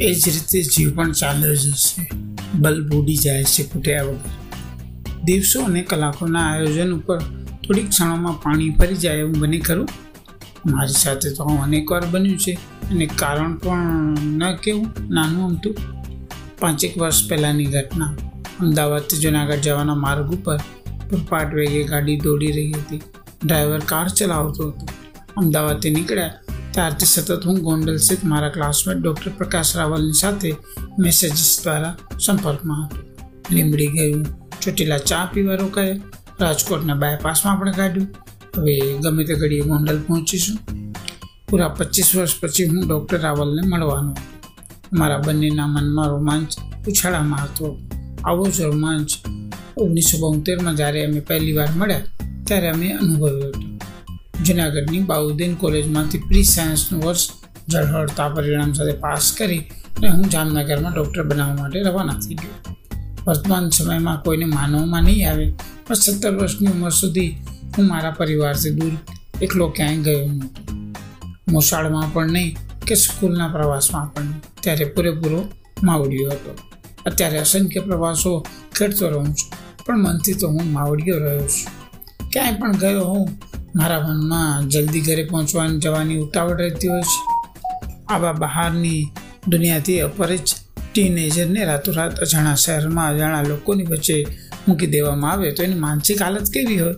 એ જ રીતે જીવ પણ ચાલ્યો જશે બલ્બ ઉડી જાય છે ફૂટ્યા વગર. દિવસો અને કલાકોના આયોજન ઉપર થોડીક ક્ષણોમાં પાણી ફરી જાય એવું બને ખરું? મારી સાથે તો હું અનેકવાર બન્યું છે અને કારણ પણ ન કેવું, નાનું અમતું પાંચેક વર્ષ પહેલાંની ઘટના. અમદાવાદથી જુનાગઢ જવાના માર્ગ ઉપર પૂરપાટ વેગે ગાડી દોડી રહી હતી. ડ્રાઈવર કાર ચલાવતો હતો. અમદાવાદથી નીકળ્યા ત્યારથી સતત હું ગોંડલ સ્થિત મારા ક્લાસમેટ ડૉક્ટર પ્રકાશ રાવલની સાથે મેસેજીસ દ્વારા સંપર્કમાં હતો. લીંબડી ગયું, ચોટીલા ચા પીવા રોકાયા રાજકોટના બાયપાસમાં પણ કાઢ્યું. હવે ગમે તે ઘડીએ ગોંડલ પહોંચીશું. પૂરા પચીસ વર્ષ પછી હું ડૉક્ટર રાવલને મળવાનો મારા બંનેના મનમાં રોમાંચ ઉછાળામાં હતો. આવો જ રોમાંચ ઓગણીસો બોતેરમાં જ્યારે અમે પહેલી વાર મળ્યા, ત્યારે અમે અનુભવ્યો હતો. જુનાગઢની બાઉદ્દીન કોલેજમાંથી પ્રી સાયન્સનું વર્ષ ઝળહળતા પરિણામ સાથે પાસ કરી અને હું જામનગરમાં ડૉક્ટર બનાવવા માટે રવાના થઈ ગયો. વર્તમાન સમયમાં કોઈને માનવમાં નહીં આવે, પણ સત્તર વર્ષની ઉંમર સુધી હું મારા પરિવારથી દૂર એકલો ક્યાંય ગયો નહોતો. મોસાળમાં પણ નહીં કે સ્કૂલના પ્રવાસમાં પણ નહીં. ત્યારે પૂરેપૂરો માવડિયો હતો. અત્યારે અસંખ્ય પ્રવાસો ખેડતો રહું છું, પણ મનથી તો હું માવડીયો રહ્યો છું. ક્યાંય પણ ગયો હોઉં મારા મનમાં જલ્દી ઘરે પહોંચવાની જવાની ઉતાવળ રહેતી હોય છે. આવા બહારની દુનિયાથી અપરિચ ટીનેજરને રાતોરાત અજાણા શહેરમાં અજાણા લોકોની વચ્ચે મૂકી દેવામાં આવે તો એની માનસિક હાલત કેવી હોય?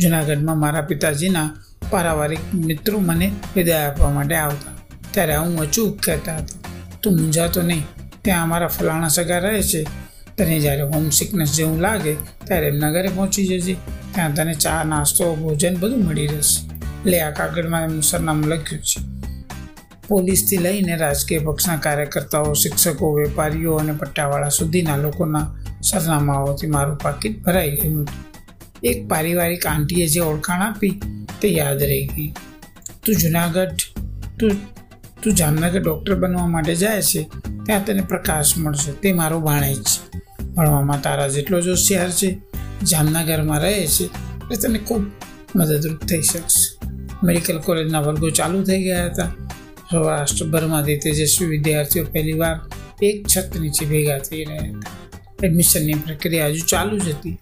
જુનાગઢમાં મારા પિતાજીના પારિવારિક મિત્રો મને વિદાય આપવા માટે આવતા. ત્યારે હું અચૂક કહેતા હતા, તું મૂંઝાતો નહીં, ત્યાં અમારા ફલાણા સગા રહે છે. તને જ્યારે હોમ સિકનેસ જેવું લાગે, ત્યારે એમના ઘરે પહોંચી જજે. ત્યાં તને ચા, નાસ્તો, ભોજન બધું મળી રહેશે. એટલે આ કાગળમાં એમનું સરનામું લખ્યું છે. પોલીસથી લઈને રાજકીય પક્ષના કાર્યકર્તાઓ, શિક્ષકો, વેપારીઓ અને પટ્ટાવાળા સુધીના લોકોના સરનામાઓથી મારું પાકીટ ભરાઈ ગયું હતું. એક પારિવારિક આંટીએ જે ઓળખાણ આપી તે યાદ રહી ગઈ. તું જુનાગઢ, તું તું જામનગર ડૉક્ટર બનવા માટે જાય છે, ત્યાં તને પ્રકાશ મળશે. તે મારો ભાણેજ છે. ભણવામાં તારા જેટલો જ હોશિયાર છે જામનગરમાં રહે છે, એટલે તને ખૂબ મદદરૂપ થઈ શકશે. મેડિકલ કોલેજના વર્ગો ચાલુ થઈ ગયા હતા. સૌરાષ્ટ્રભરમાંથી તેજસ્વી વિદ્યાર્થીઓ પહેલીવાર એક છત નીચે ભેગા થઈ રહ્યા હતા એડમિશનની પ્રક્રિયા હજુ ચાલુ જ હતી.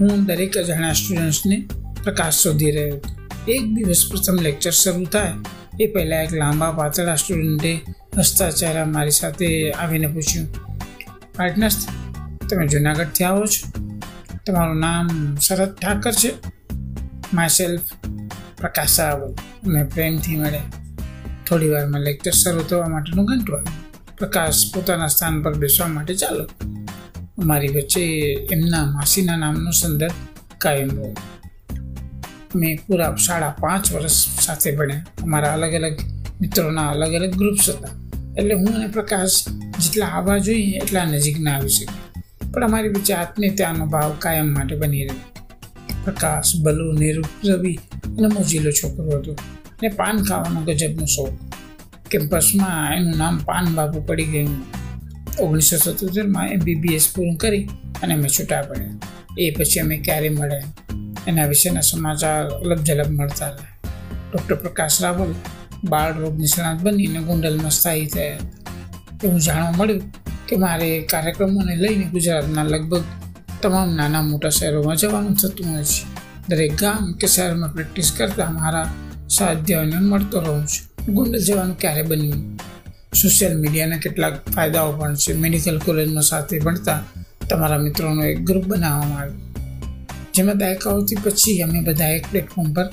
હું દરેક અજાણ્યા સ્ટુડન્ટ્સને પ્રકાશ શોધી રહ્યો હતો. એક દિવસ પ્રથમ લેક્ચર શરૂ થાય, એ પહેલાં એક લાંબા પાતળા સ્ટુડન્ટે હસતા મારી સાથે આવીને પૂછ્યું પાર્ટનર્સ તમે જુનાગઢથી આવો છો? તમારું નામ શરદ ઠાકર છે. Myself Prakash Raval. અને પ્રેમથી મળ્યા થોડી વારમાં લેક્ચર શરૂ થવા માટેનું ઘંટું આવ્યું પ્રકાશ પોતાના સ્થાન પર બેસવા માટે ચાલો. અમારી વચ્ચે એમના માસીના નામનો સંદર્ભ કાયમ રહ્યો મેં પૂરા સાડા પાંચ વર્ષ સાથે ભણ્યા. અમારા અલગ અલગ મિત્રોના અલગ અલગ ગ્રુપ્સ હતા. એટલે હું અને પ્રકાશ જેટલા આવવા જોઈએ એટલા નજીકના આવી શકે પણ અમારી જાતને ત્યાંનો ભાવ કાયમ માટે બની રહ્યો. પ્રકાશ બલુ નિરૂપ રવિ અને મોજીલો છોકરો હતો ને પાન ખાવાનો ગજબનો શોખ. કેમ્પસમાં એનું નામ પાન બાબુ પડી ગયું. ઓગણીસો સત્તોતેરમાં એમબીબીએસ પૂરું કરી અને અમે છૂટા પડ્યા. એ પછી અમે ક્યારે મળ્યા એના વિશેના સમાચાર અલબ જલબ મળતા રહ્યા. ડૉક્ટર પ્રકાશ રાવલ બાળ રોગ નિષ્ણાત બનીને ગુંડલમાં સ્થાયી થયા. હતા એવું જાણવા મળ્યું કે મારે કાર્યક્રમોને લઈને ગુજરાતના લગભગ તમામ નાના મોટા શહેરોમાં જવાનું થતું હોય છે. દરેક ગામ કે શહેરમાં પ્રેક્ટિસ કરતાં મારા સાધ્યોને મળતો રહું છું. ગોંડલ જવાનું ક્યારે બન્યું? સોશિયલ મીડિયાના કેટલાક ફાયદાઓ પણ છે. મેડિકલ કોલેજમાં સાથે ભણતા તમારા મિત્રોનો એક ગ્રુપ બનાવવામાં આવ્યો. જેમાં દાયકાઓથી પછી અમે બધા એક પ્લેટફોર્મ પર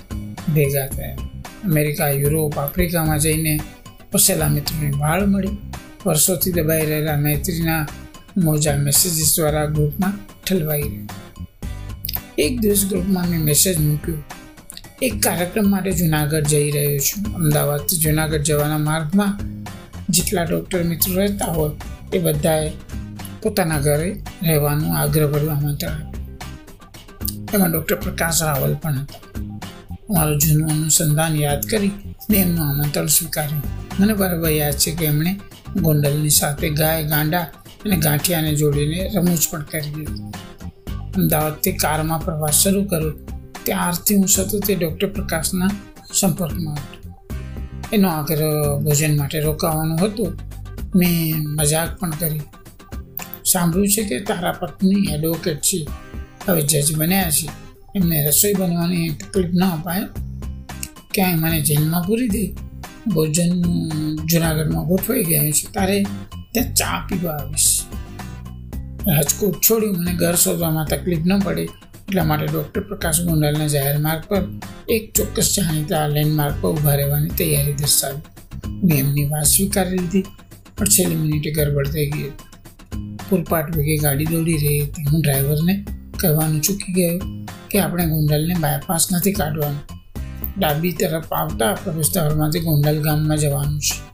ભેગા થયા. અમેરિકા, યુરોપ, આફ્રિકામાં જઈને વસેલા મિત્રોની વાળ મળી. વર્ષોથી દબાઈ રહેલા મૈત્રીના મોજા મેસેજીસ દ્વારા ગ્રુપમાં ઠલવાઈ રહ્યા. એક દિવસ ગ્રુપમાં મેં મેસેજ મૂક્યો. એક કાર્યક્રમ માટે જુનાગઢ જઈ રહ્યો છું. અમદાવાદથી જુનાગઢ જવાના માર્ગમાં જેટલા ડૉક્ટર મિત્રો રહેતા હોય એ બધાએ પોતાના ઘરે રહેવાનું આગ્રહભર્યું આમંત્રણ એમાં ડૉક્ટર પ્રકાશ રાવલ પણ હતા. મારું જૂનું અનુસંધાન યાદ કરી મેં એમનું આમંત્રણ સ્વીકાર્યું. મને બરાબર યાદ છે કે એમણે ગોંડલની સાથે ગાય, ગાંડા અને ગાંઠિયાને જોડીને રમૂજ પણ કરી દીધી. અમદાવાદથી કારમાં પ્રવાસ શરૂ કર્યો. ત્યારથી હું સતત એ ડૉક્ટર પ્રકાશના સંપર્કમાં હતો. એનો આગ્રહ ભોજન માટે રોકાવાનું હતું. મેં મજાક પણ કરી. સાંભળ્યું છે કે તારા પત્ની એડવોકેટ છે. હવે જજ બન્યા છે. એમને રસોઈ બનવાની તકલીફ ન અપાય. ક્યાંય મને જેલમાં પૂરી દે. ભોજન જુનાગઢમાં ગોઠવાઈ ગયું છે. તારે ત્યાં ચા પીવા આવીશ. રાજકોટ છોડી મને ઘર શોધવામાં તકલીફ ન પડે. એટલા માટે ડૉક્ટર પ્રકાશ ગોંડલના જાહેર માર્ગ પર એક ચોક્કસ જાણીતા લેન્ડમાર્ક પર ઊભા રહેવાની તૈયારી દર્શાવી. મેં એમની વાત સ્વીકારી લીધી. પણ છેલ્લી મિનિટે ગરબડ થઈ ગઈ ફૂલપાટ વેગે ગાડી દોડી રહી હતી. હું ડ્રાઈવરને કહેવાનું ચૂકી ગયો કે આપણે ગોંડલને બાયપાસ નથી કાઢવાનું. ડાબી તરફ આવતા પ્રવેશદ્વારમાંથી ગોંડલ ગામમાં જવાનું છે.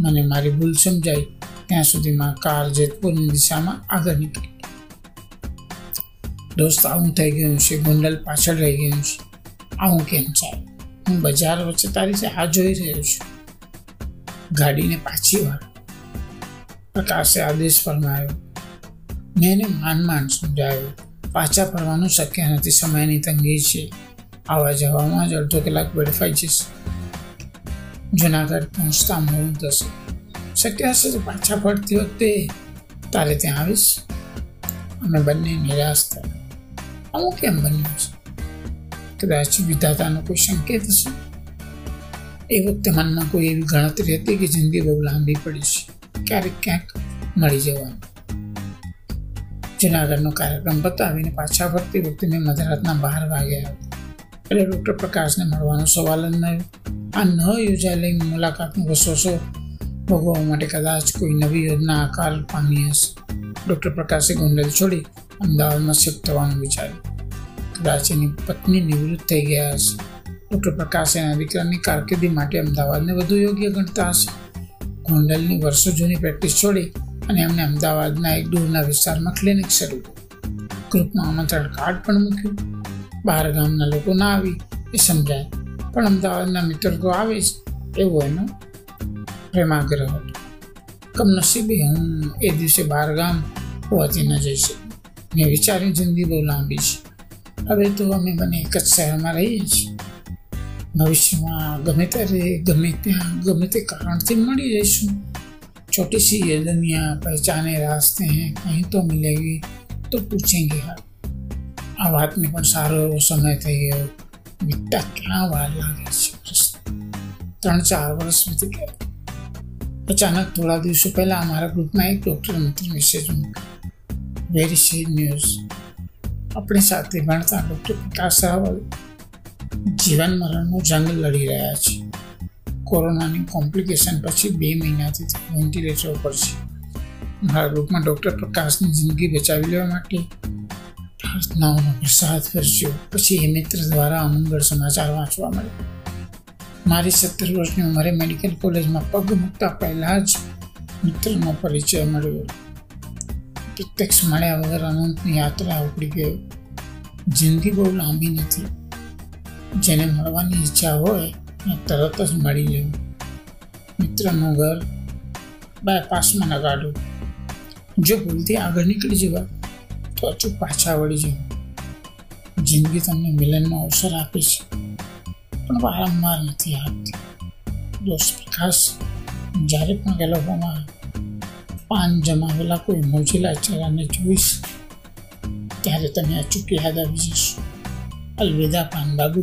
મને મારી ભૂલ સમજાઈ. ત્યાં સુધીમાં કાર જેતપુરની દિશામાં આગળ નીકળી. દોસ્ત, આવું થઈ ગયું છે. ગોંડલ પાછળ રહી ગયું છે. આવું કેમ ચાલે? હું બજાર વચ્ચે તારી છે આ જોઈ રહ્યો છું. ગાડીને પાછી વાળ. પ્રકાશે આદેશ ફરમાયો. મેં એને માન માન સમજાવ્યું. પાછા ફરવાનું શક્ય નથી. સમયની તંગી છે. આવવા જવામાં જ અડધો કલાક વેડફાઈ જશે જુનાગઢ પહોંચતા મોડું થશે શક્ય હશે તો પાછા ફરતી વખતે તારે ત્યાં આવીશ. અમે બંને નિરાશ થયા. આવું કેમ બન્યું છે? કદાચ વિધાતાનો કોઈ સંકેત હશે? એ વખતે મનમાં કોઈ એવી ગણતરી હતી કે જિંદગી બહુ લાંબી પડી છે? ક્યારેક ક્યાંક મળી જવાનું. જુનાગઢનો કાર્યક્રમ બતાવીને પાછા ફરતી વખતે મેં મધરાતના બાર વાગ્યા. એટલે ડૉક્ટર પ્રકાશને મળવાનો સવાલ જ નહીં. આ ન યોજાયેલી મુલાકાતનો વસોસો ભોગવવા માટે કદાચ કોઈ નવી યોજના આકાર પામી હશે. ડૉક્ટર પ્રકાશે ગોંડલ છોડી અમદાવાદમાં શિફ્ટ થવાનું વિચાર્યું. કદાચ એની પત્ની નિવૃત્ત થઈ ગયા હશે. ડૉક્ટર પ્રકાશ એના દીકરાની કારકિર્દી માટે અમદાવાદને વધુ યોગ્ય ગણતા હશે. ગોંડલની વર્ષો જૂની પ્રેક્ટિસ છોડી અને એમને અમદાવાદના એક દૂરના વિસ્તારમાં ક્લિનિક શરૂ ગ્રુપમાં આમંત્રણ કાર્ડ પણ મૂક્યું. બહાર ગામના લોકો ના આવી એ સમજાય પણ અમદાવાદના મિત્રો તો આવે જ એવો એનો પ્રેમાગ્રહ હતો કમનસીબે હું એ દિવસે બહાર ગામ હોવાથી ન જઈ શકી મેં વિચાર્યું જિંદગી બહુ લાંબી છે હવે તો અમે બંને એક જ શહેરમાં રહીએ છીએ ભવિષ્યમાં ગમે ત્યારે ગમે ત્યાં ગમે તે કારણથી મળી જઈશું छोटी सी ये दुनिया पहचाने रास्ते हैं कहीं तो मिलेगी तो पूछेंगे हाँ આ વાતનો પણ સારો એવો સમય થઈ ગયો. વીતતા કેટલા વાર લાગે છે ત્રણ ચાર વર્ષ વીતી ગયા. અચાનક થોડા દિવસો પહેલાં અમારા ગ્રુપમાં એક ડૉક્ટર મિત્ર મેસેજ મૂક્યો. વેરી સેડ ન્યૂઝ આપણી સાથે ભણતા ડૉક્ટર પ્રકાશ રાવલ જીવન મરણનો જંગ લડી રહ્યા છે. કોરોનાની કોમ્પ્લિકેશન પછી બે મહિનાથી વેન્ટિલેટર ઉપર છે. મારા ગ્રુપમાં ડૉક્ટર પ્રકાશની જિંદગી બચાવી લેવા માટે પ્રાર્થનાઓનો પ્રસાદ કરજો પછી એ મિત્ર દ્વારા અમંગળ સમાચાર વાંચવા મળ્યો. મારી સત્તર વર્ષની ઉંમરે મેડિકલ કોલેજમાં પગ મૂકતા પહેલાં જ મિત્રનો પરિચય મળ્યો. પ્રત્યક્ષ મળ્યા વગર અનંતની યાત્રા ઉપડી ગયો જિંદગી બહુ લાંબી નથી. જેને મળવાની ઈચ્છા હોય તરત જ મળી લેવું મિત્રનું ઘર બાયપાસમાં લગાડું જો ભૂલથી આગળ નીકળી જવા તો અચૂક પાછા વળી જાઓ જિંદગી તમને મિલનનો અવસર આપે છે. પણ વારંવાર નથી આપતી દોસ્ત પ્રકાશ જ્યારે પણ ગેલોફોમાં પાન જમાવેલા કોઈ મોજીલા ચહેરાને જોઈશ, ત્યારે તમે અચૂક યાદ આવી જશો અલવિદા પાન બાબુ